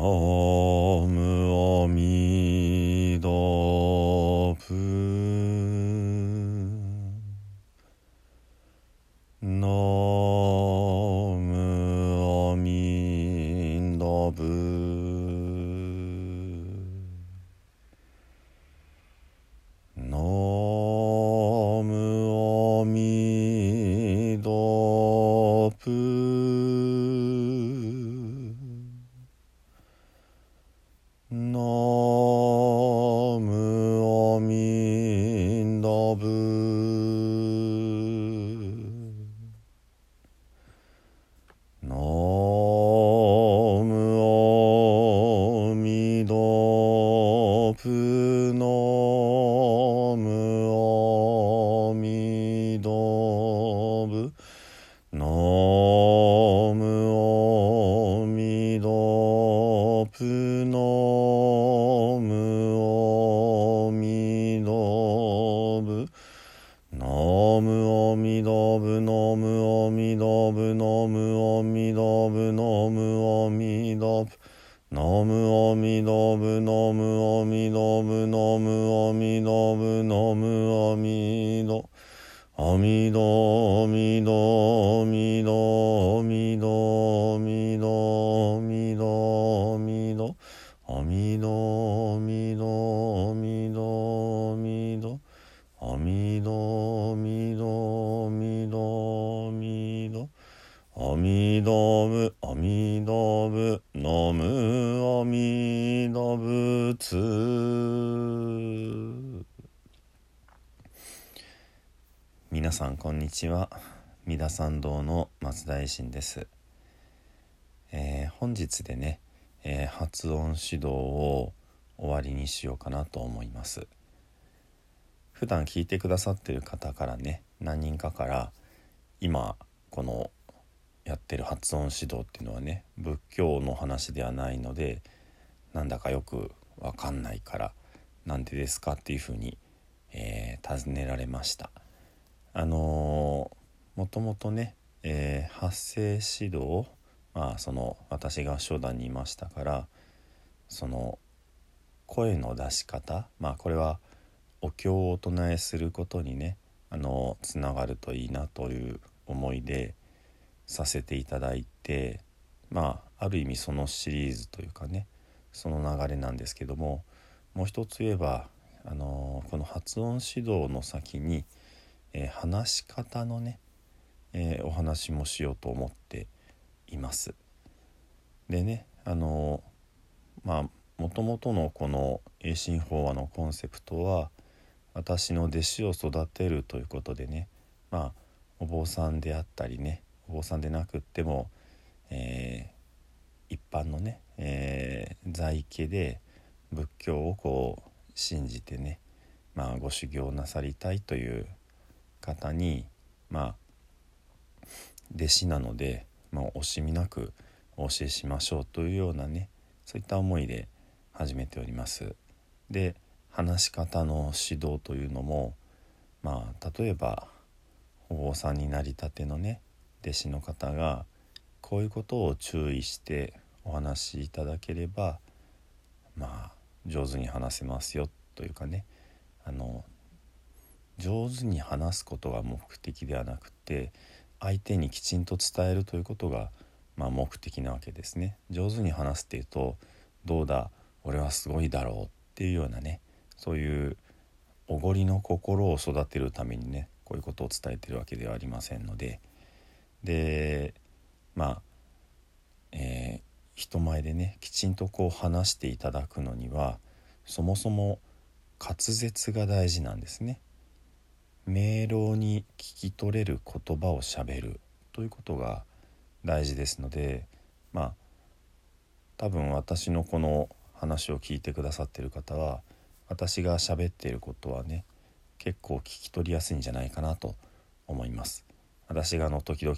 Oh. アミダアミダアミダアミダアミダアミダアミダアミダアミダアミダブアミダブナムアミダブツ皆さんこんにちは。三田参道の松田維新です、えー本日でね、えー発音指導を終わりにしようかなと思います普段聞いてくださってる方からね何人かから今このやってる発音指導っていうのはね仏教の話ではないのでなんだかよくわかんないからなんでですかっていうふうに、えー尋ねられました。あのーもともとね、えー発声指導まあその私が初段にいましたからその声の出し方まあこれはお経をお唱えすることにねあのつながるといいなという思いでさせていただいてまあある意味そのシリーズというかねその流れなんですけどももう一つ言えばあのこの発音指導の先に、えー話し方のね、えーお話もしようと思っています。でねあのまあもともとのこの栄心法話のコンセプトは私の弟子を育てるということでねまあお坊さんであったりねお坊さんでなくっても、えー一般のね、えー在家で仏教をこう信じてねまあご修行なさりたいという方にまあ弟子なので、まあ、惜しみなくお教えしましょうというようなねそういった思いで始めております。で話し方の指導というのもまあ例えばお坊さんになりたてのね弟子の方がこういうことを注意してお話しいただければまあ上手に話せますよというかねあの上手に話すことが目的ではなくて相手にきちんと伝えるということが、まあ、目的なわけですね。上手に話すっていうとどうだ俺はすごいだろうっていうようなねそういうおごりの心を育てるためにねこういうことを伝えてるわけではありませんのででまあ、えー人前でねきちんとこう話していただくのにはそもそも滑舌が大事なんですね。明朗に聞き取れる言葉をしゃべるということが大事ですのでまあ多分私のこの話を聞いてくださってる方は私が喋っていることはね結構聞き取りやすいんじゃないかなと思います。私があの時々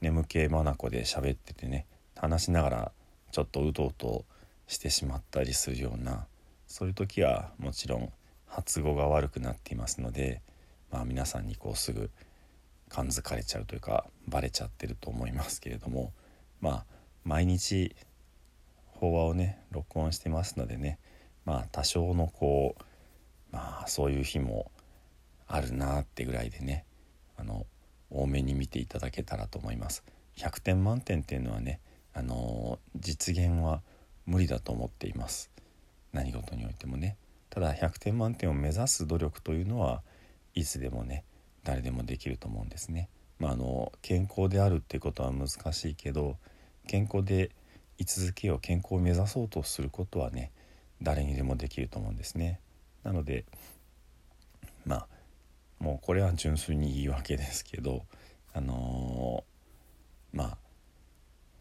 眠気まなこで喋っててね話しながらちょっとうとうとしてしまったりするようなそういう時はもちろん発語が悪くなっていますので、まあ、皆さんにこうすぐ感づかれちゃうというかバレちゃってると思いますけれどもまあ毎日法話をね録音してますのでねまあ多少のこうまあそういう日もあるなってぐらいでねあの多めに見ていただけたらと思います。100点満点っていうのはね、あの実現は無理だと思っています何事においてもねただ100点満点を目指す努力というのはいつでもね誰でもできると思うんですね。まあ、あの健康であるっていうことは難しいけど健康で居続けよう健康を目指そうとすることはね誰にでもできると思うんですね。なのでまあもうこれは純粋に言い訳ですけどあのー、まあ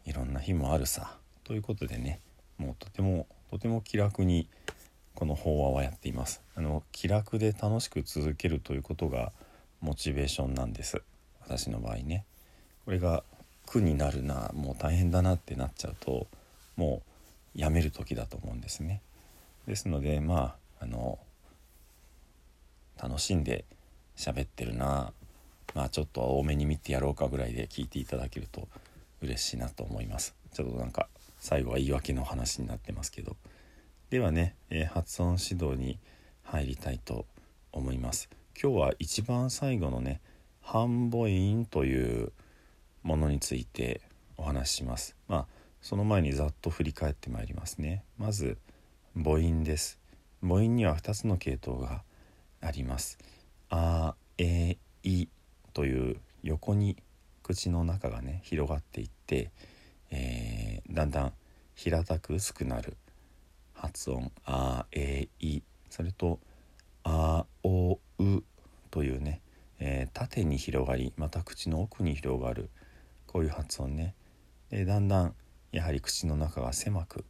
いろんな日もあるさということでねもうとてもとても気楽にこの法話はやっています。あの気楽で楽しく続けるということがモチベーションなんです。私の場合ね。これが苦になるなもう大変だなってなっちゃうともうやめる時だと思うんですね。ですのでまああの楽しんで喋ってるなまあちょっと多めに見てやろうかぐらいで聞いていただけると嬉しいなと思います。ちょっとなんか最後は言い訳の話になってますけど。ではね、えー、発音指導に入りたいと思います。今日は一番最後のね半母音というものについてお話しします。まあその前にざっと振り返ってまいりますね。まず母音です。母音には2つの系統があります。あえいという横に口の中がね広がっていって、えー、だんだん平たく薄くなる。発音「あえい」それと「あおう」というね、えー、縦に広がりまた口の奥に広がるこういう発音ね。でだんだんやはり口の中が狭く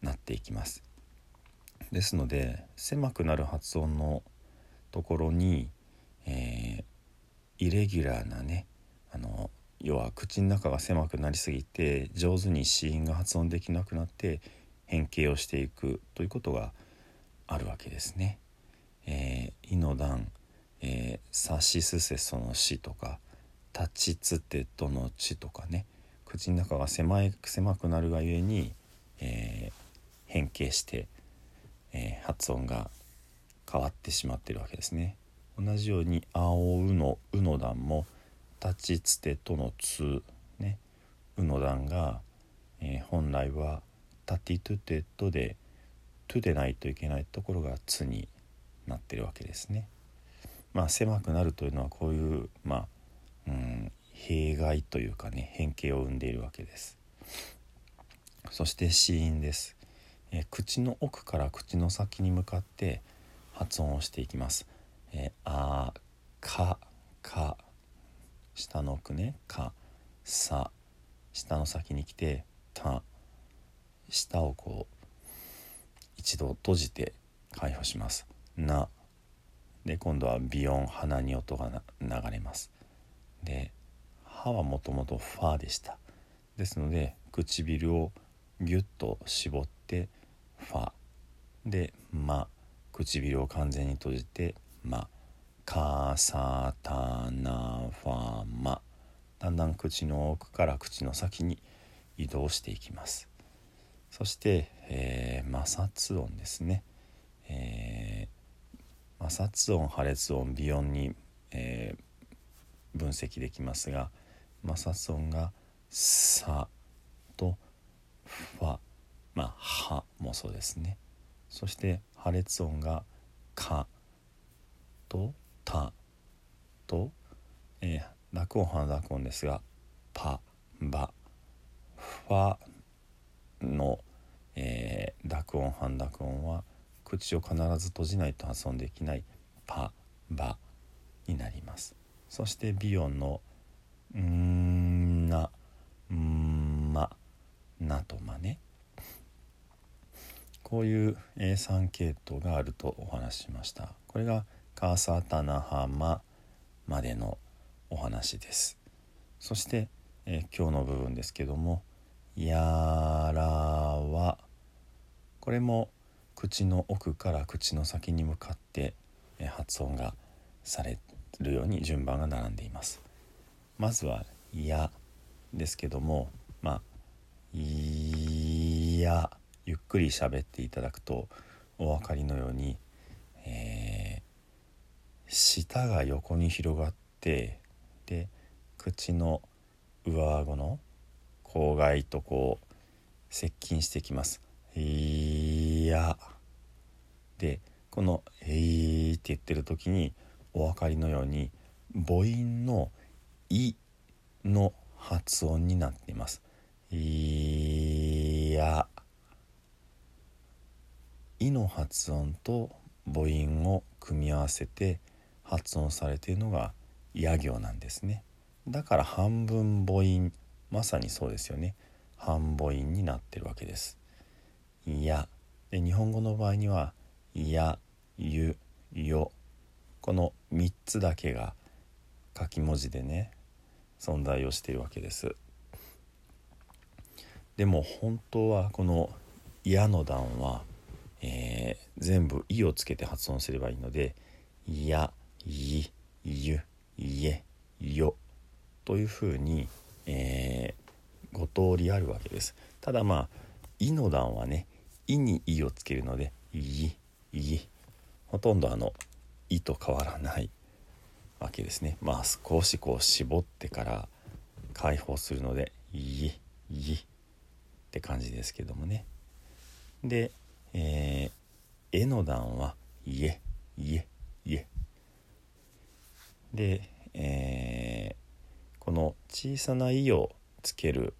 なっていきます。ですので狭くなる発音のところに、えー、イレギュラーなねあの要は口の中が狭くなりすぎて上手に子音が発音できなくなって変形をしていくということがあるわけですね。えー、イの段、えー、サシスセソの死とかタチツテトの地とかね口の中が狭い狭くなるがゆえに、えー、変形して、えー、発音が変わってしまってるわけですね。同じように「青う」の「う」の段も「立ちつて」との「つ」ね「う」の段が、えー、本来はタティトゥテトでトゥでないといけないところがツになってるわけですね。まあ狭くなるというのはこういうまあうん弊害というかね変形を生んでいるわけです。そして死因です。え、口の奥から口の先に向かって発音をしていきます。え、あかか下の奥ねかさ下の先に来てた舌をこう一度閉じて解放します「な」で今度はビヨン鼻に音が流れます。で「歯はもともと「ファ」でした。ですので唇をギュッと絞って「ファ」で「ま」唇を完全に閉じて「ま」かさたなファマだんだん口の奥から口の先に移動していきます。そして、えー、摩擦音ですね、えー、摩擦音破裂音微音に、えー、分析できますが摩擦音が「さ」と「ファ」まあ「は」もそうですね。そして破裂音が「か」と「た」と、えー、濁音半濁音ですが「パ」「バ」「ファ」の、えー、濁音半濁音は口を必ず閉じないと発音できないパバになりますそしてビヨンのんな、んま、なとまね。こういう、えー、3系統があるとお話ししました。これがカーサタナハマまでのお話です。そして、えー、今日の部分ですけどもやらはこれも口の奥から口の先に向かって発音がされるように順番が並んでいます。まずは「や」ですけどもまあ「いや」ゆっくり喋っていただくとお分かりのように、えー、舌が横に広がってで口の上顎の口外とこう接近してきます。いやでこの「えー」って言ってる時にお分かりのように母音の「い」の発音になっています。いやいの発音と母音を組み合わせて発音されているのが「や行」なんですね。だから半分母音まさにそうですよね。半母音になってるわけです。いやで日本語の場合には「いや」「ゆ」「よ」この3つだけが書き文字でね存在をしているわけです。でも本当はこの「や」の段は、えー、全部「い」をつけて発音すればいいので「いや」「い」「ゆ」「いえ」「よ」というふうに、えー、5通りあるわけです。ただまあ「い」の段はね「い」に「い」をつけるので「い」「い」ほとんどあの「い」と変わらないわけですね。まあ少しこう絞ってから解放するので「い」「い」って感じですけどもね。で、えー、絵の段は「いえ」「いえ」「いえ」で、えー、この小さな「い」をつける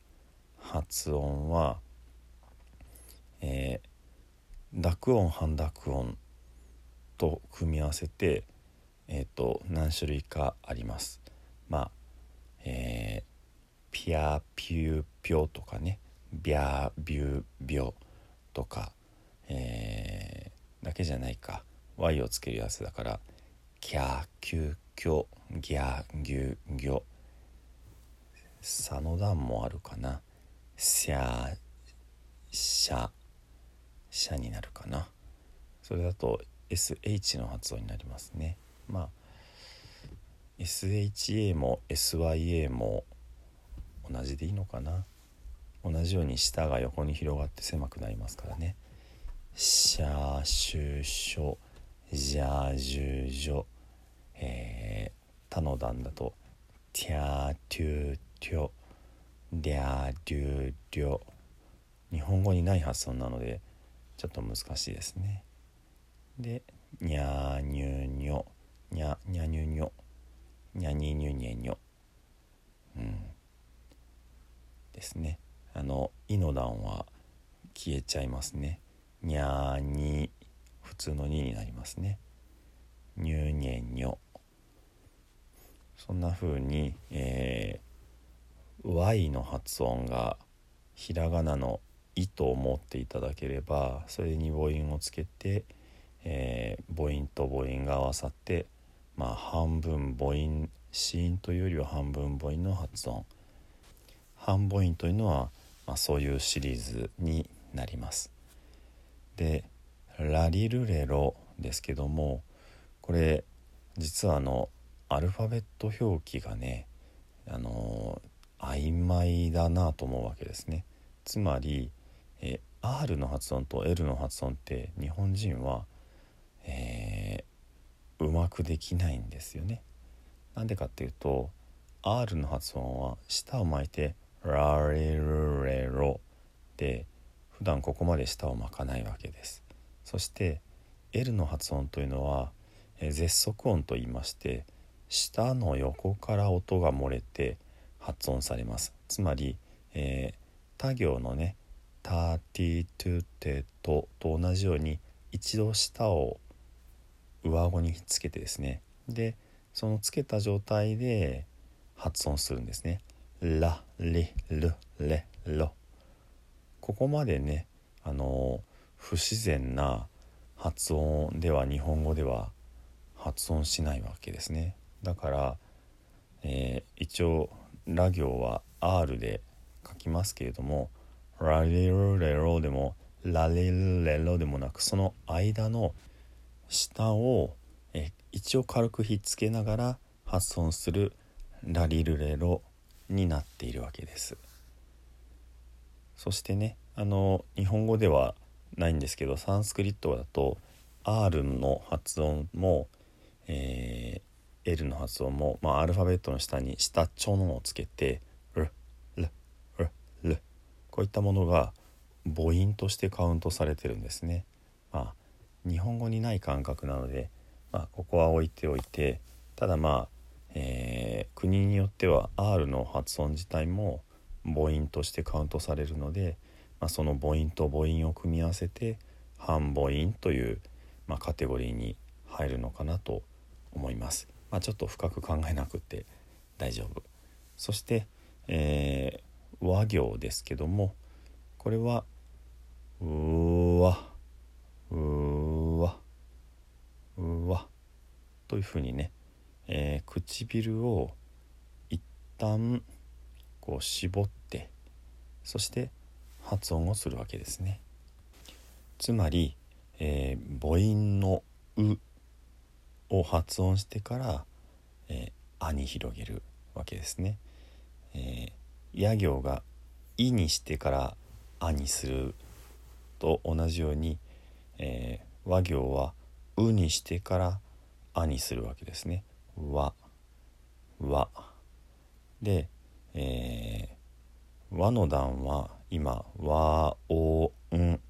発音は、えー、濁音半濁音と組み合わせて、えーと、何種類かあります。まあ、えー、ピアピューピョとかねビャービュービョとか、えー、だけじゃないか Y をつけるやつだからキャーキューキョギャーギューギョ佐野段もあるかな。シャシャシャになるかな。それだと SH の発音になりますね。まあ SHA も SYA も同じでいいのかな。同じように舌が横に広がって狭くなりますからね。シャーシュショジャージュジョえー、他の段だとティャートゥーテョデャーデューデョ日本語にない発音なのでちょっと難しいですね。でニャーニュニョニャニャニュニョニャニニュニェニョうん。ですね。あの「い」の段は消えちゃいますね。にゃーに普通の「に」になりますね。にゅにぇにょ。そんな風に、えー、Y の発音がひらがなの「い」と思っていただければそれに母音をつけて、えー、母音と母音が合わさってまあ半分母音子音というよりは半分母音の発音半母音というのはまあ、そういうシリーズになります。で「ラリルレロ」ですけどもこれ実はあのアルファベット表記がねあの曖昧だなと思うわけですね。つまりえ R の発音と L の発音って日本人は、えー、うまくできないんですよね。なんでかっていうと R の発音は舌を巻いてラリルレロで普段ここまで舌を巻かないわけですそして L の発音というのは、え絶足音と言いまして舌の横から音が漏れて発音されます。つまり、えー、他行のね「タティトゥテト」と同じように一度舌を上顎につけてですね。でそのつけた状態で発音するんですね。ラリルレロここまでねあの不自然な発音では日本語では発音しないわけですね。だから、えー、一応ラ行は R で書きますけれどもラリルレロでもラリルレロでもなくその間の下をえ一応軽くひっつけながら発音するラリルレロになっているわけです。そしてねあの日本語ではないんですけどサンスクリットだと R の発音も、えー、L の発音も、まあ、アルファベットの下に下ちょのをつけてルルルルこういったものが母音としてカウントされてるんですね。まあ、日本語にない感覚なので、まあ、ここは置いておいてただまあ、えー、国によっては R の発音自体も母音としてカウントされるので、まあ、その母音と母音を組み合わせて半母音という、まあ、カテゴリーに入るのかなと思います。まあ、ちょっと深く考えなくて大丈夫。そして、えー、和行ですけどもこれは「うわ」「うわ」「うわ」というふうにね、えー、唇を一旦こう絞ってそして発音をするわけですねつまり、えー、母音の「う」を発音してから「えー、」に広げるわけですね。えー、や行が「い」にしてから「あ」にすると同じように、えー、和行は「う」にしてから「あ」にするわけですね。和和で、えー、和の段は今和おん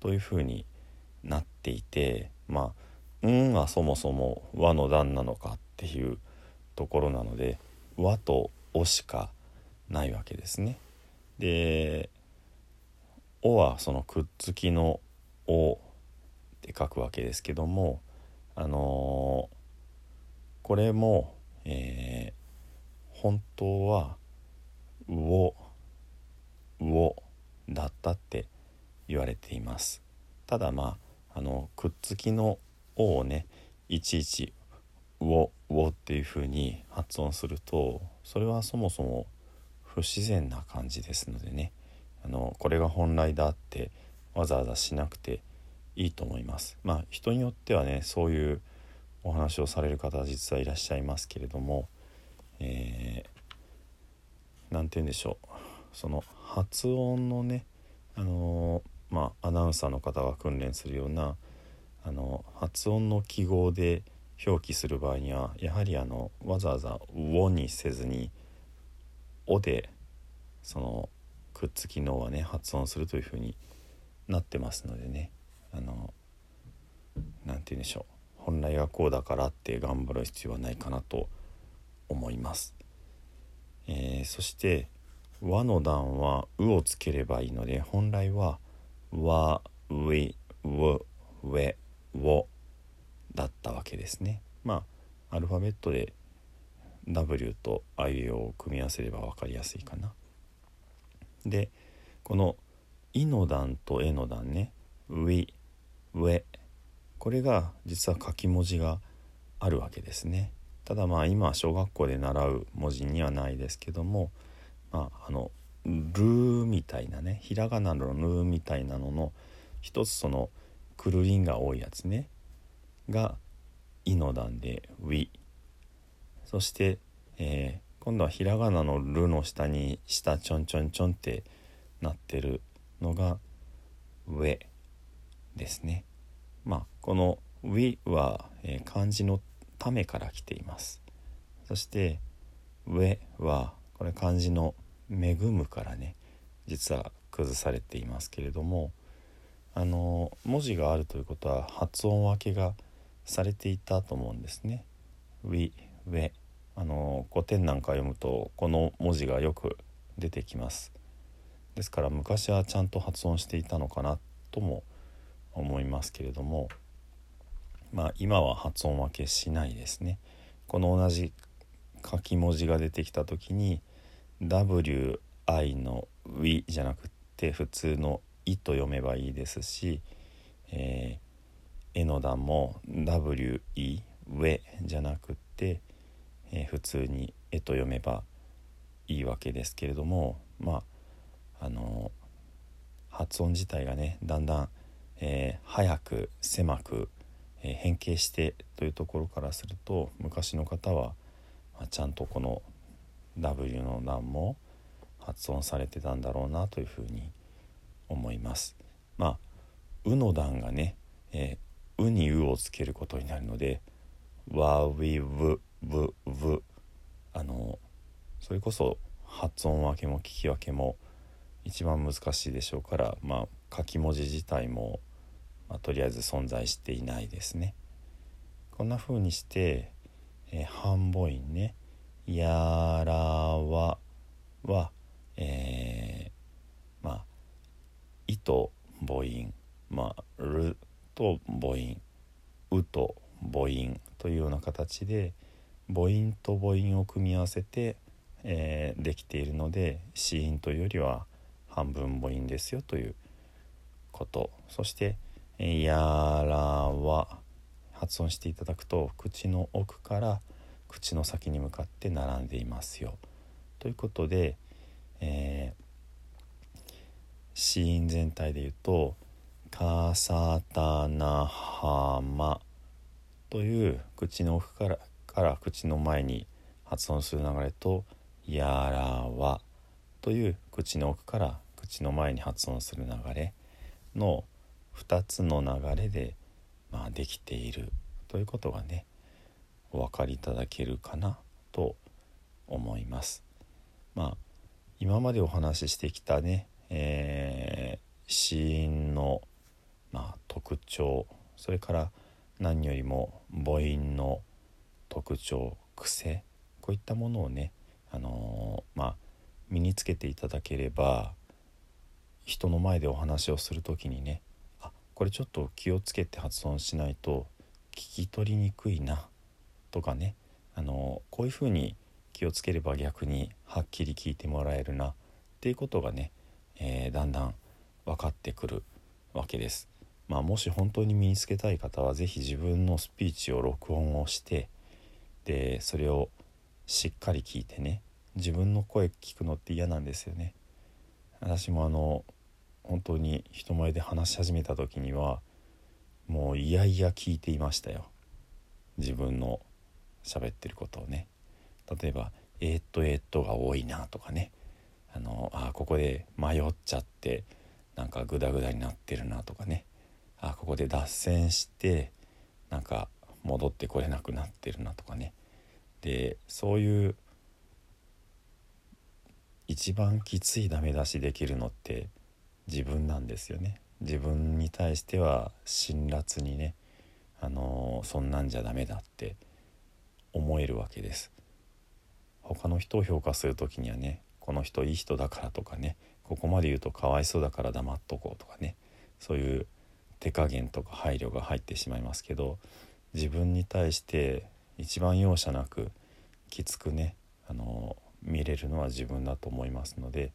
というふうになっていてまあ「ん」はそもそも和の段なのかっていうところなので和とおしかないわけですね。で「お」はそのくっつきの「お」って書くわけですけどもあのー、これも、えー、本当は「うお」をだったって言われていますただまああのくっつきの「」をねいちいち「うお」「うお」っていう風に発音するとそれはそもそも不自然な感じですのでね。あのこれが本来だってわざわざしなくていいと思います。まあ人によってはねそういうお話をされる方は実はいらっしゃいますけれども何、えー、て言うんでしょう。その発音のねあのー、まあアナウンサーの方が訓練するようなあの発音の記号で表記する場合にはやはりあのわざわざ「を」にせずに「お」でそのくっつきのはね発音するというふうになってますのでねあの何て言うんでしょう本来がこうだからって頑張る必要はないかなと思います。えー、そして和の段は「う」をつければいいので本来は「わ」「うい」「う」「「を」だったわけですね。まあアルファベットで W と IO を組み合わせれば分かりやすいかな。でこの「い」の段と「え」の段ね「うい」「うえ」これが実は書き文字があるわけですね。ただまあ今小学校で習う文字にはないですけどもまあ、あの「ル」みたいなねひらがなの「ル」みたいなのの一つそのくるりんが多いやつねが「い」の段で「ウィ」そして、えー、今度はひらがなの「る」の下に下ちょんちょんちょんってなってるのが「上」ですね。まあこの「ウィ」は、えー、漢字の「ため」から来ています。そして「上」はこれ漢字の恵むからね実は崩されていますけれどもあの文字があるということは発音分けがされていたと思うんですね。ウィウェあの古典なんか読むとこの文字がよく出てきます。ですから昔はちゃんと発音していたのかなとも思いますけれどもまあ今は発音分けしないですね。この同じ書き文字が出てきた時に WI の「WI」じゃなくて普通の「い」と読めばいいですし「えー、え」の段も「WI」「ウェ」じゃなくって、えー、普通に「え」と読めばいいわけですけれどもまああのー、発音自体がねだんだん、えー、早く狭く、えー、変形してというところからすると昔の方は、まあ、ちゃんとこの W の段も発音されてたんだろうなというふうに思います。まあ「う」の段がね「えー、う」に「う」をつけることになるので「わ」「ウィ」「ブ」「ブ」「ブ」あのそれこそ発音分けも聞き分けも一番難しいでしょうからまあ書き文字自体も、まあ、とりあえず存在していないですね。こんな風にして、えー、半母音ね「やらわ」は、えー、「い」と母音「まあ、る」と母音「う」と母音というような形で母音と母音を組み合わせて、えー、できているので子音というよりは半分母音ですよということそして「やらわ」発音していただくと口の奥から口の先に向かって並んでいますよ。ということで、えー、子音全体で言うと「かさたなはま」という口の奥からから口の前に発音する流れと「やらわ」という口の奥から口の前に発音する流れの2つの流れでまあ、できているということがねお分かりいただけるかなと思います。まあ今までお話ししてきたね、えー、死因の、まあ、特徴それから何よりも母音の特徴癖こういったものをね、あのー、まあ、身につけていただければ人の前でお話をする時にねあこれちょっと気をつけて発音しないと聞き取りにくいなとかねあのこういうふうに気をつければ逆にはっきり聞いてもらえるなっていうことがね、えー、だんだん分かってくるわけです。まあ、もし本当に身につけたい方は是非自分のスピーチを録音をしてでそれをしっかり聞いてね自分の声聞くのって嫌なんですよね。私もあの本当に人前で話し始めた時にはもういやいや聞いていましたよ自分の喋ってることをね例えば「えー、っとえー、っと」が多いなとかねあのあここで迷っちゃってなんかグダグダになってるなとかね。あここで脱線してなんか戻ってこれなくなってるなとかね。でそういう一番きついダメ出しできるのって自分なんですよね。自分に対しては辛辣にねあのそんなんじゃダメだって思えるわけです。他の人を評価する時にはねこの人いい人だからとかねここまで言うとかわいそうだから黙っとこうとかねそういう手加減とか配慮が入ってしまいますけど自分に対して一番容赦なくきつくねあの見れるのは自分だと思いますので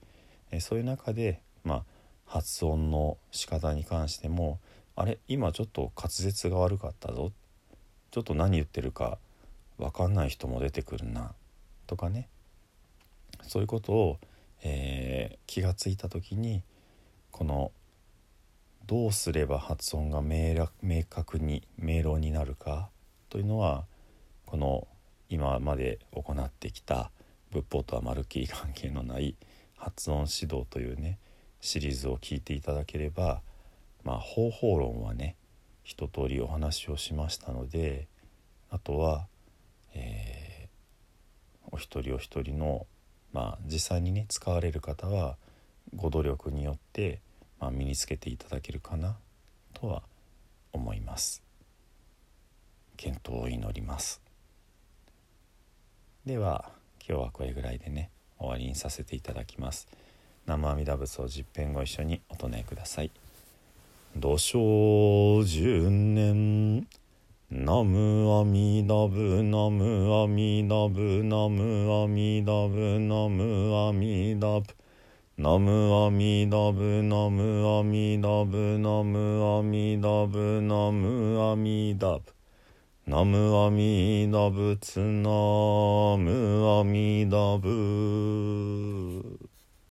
えそういう中でまあ発音の仕方に関してもあれ今ちょっと滑舌が悪かったぞ。ちょっと何言ってるか分かんない人も出てくるな。とかね。そういうことを、えー、気がついた時にこのどうすれば発音が明確に明朗になるかというのはこの今まで行ってきた仏法とはまるっきり関係のない発音指導というねシリーズを聞いていただければ、まあ、方法論はね一通りお話をしましたのであとは、えー、お一人お一人の、まあ、実際にね使われる方はご努力によって、まあ、身につけていただけるかなとは思います。検討を祈りますでは今日はこれぐらいでね終わりにさせていただきます。生阿弥陀仏を十遍ご一緒にお唱えください。土生十年ナムアミダブナムアミダブナムアミダブナムアミダブナムアミダブナムアミダブナムアミダブナムアミダブナムアミダブツナムアミダブ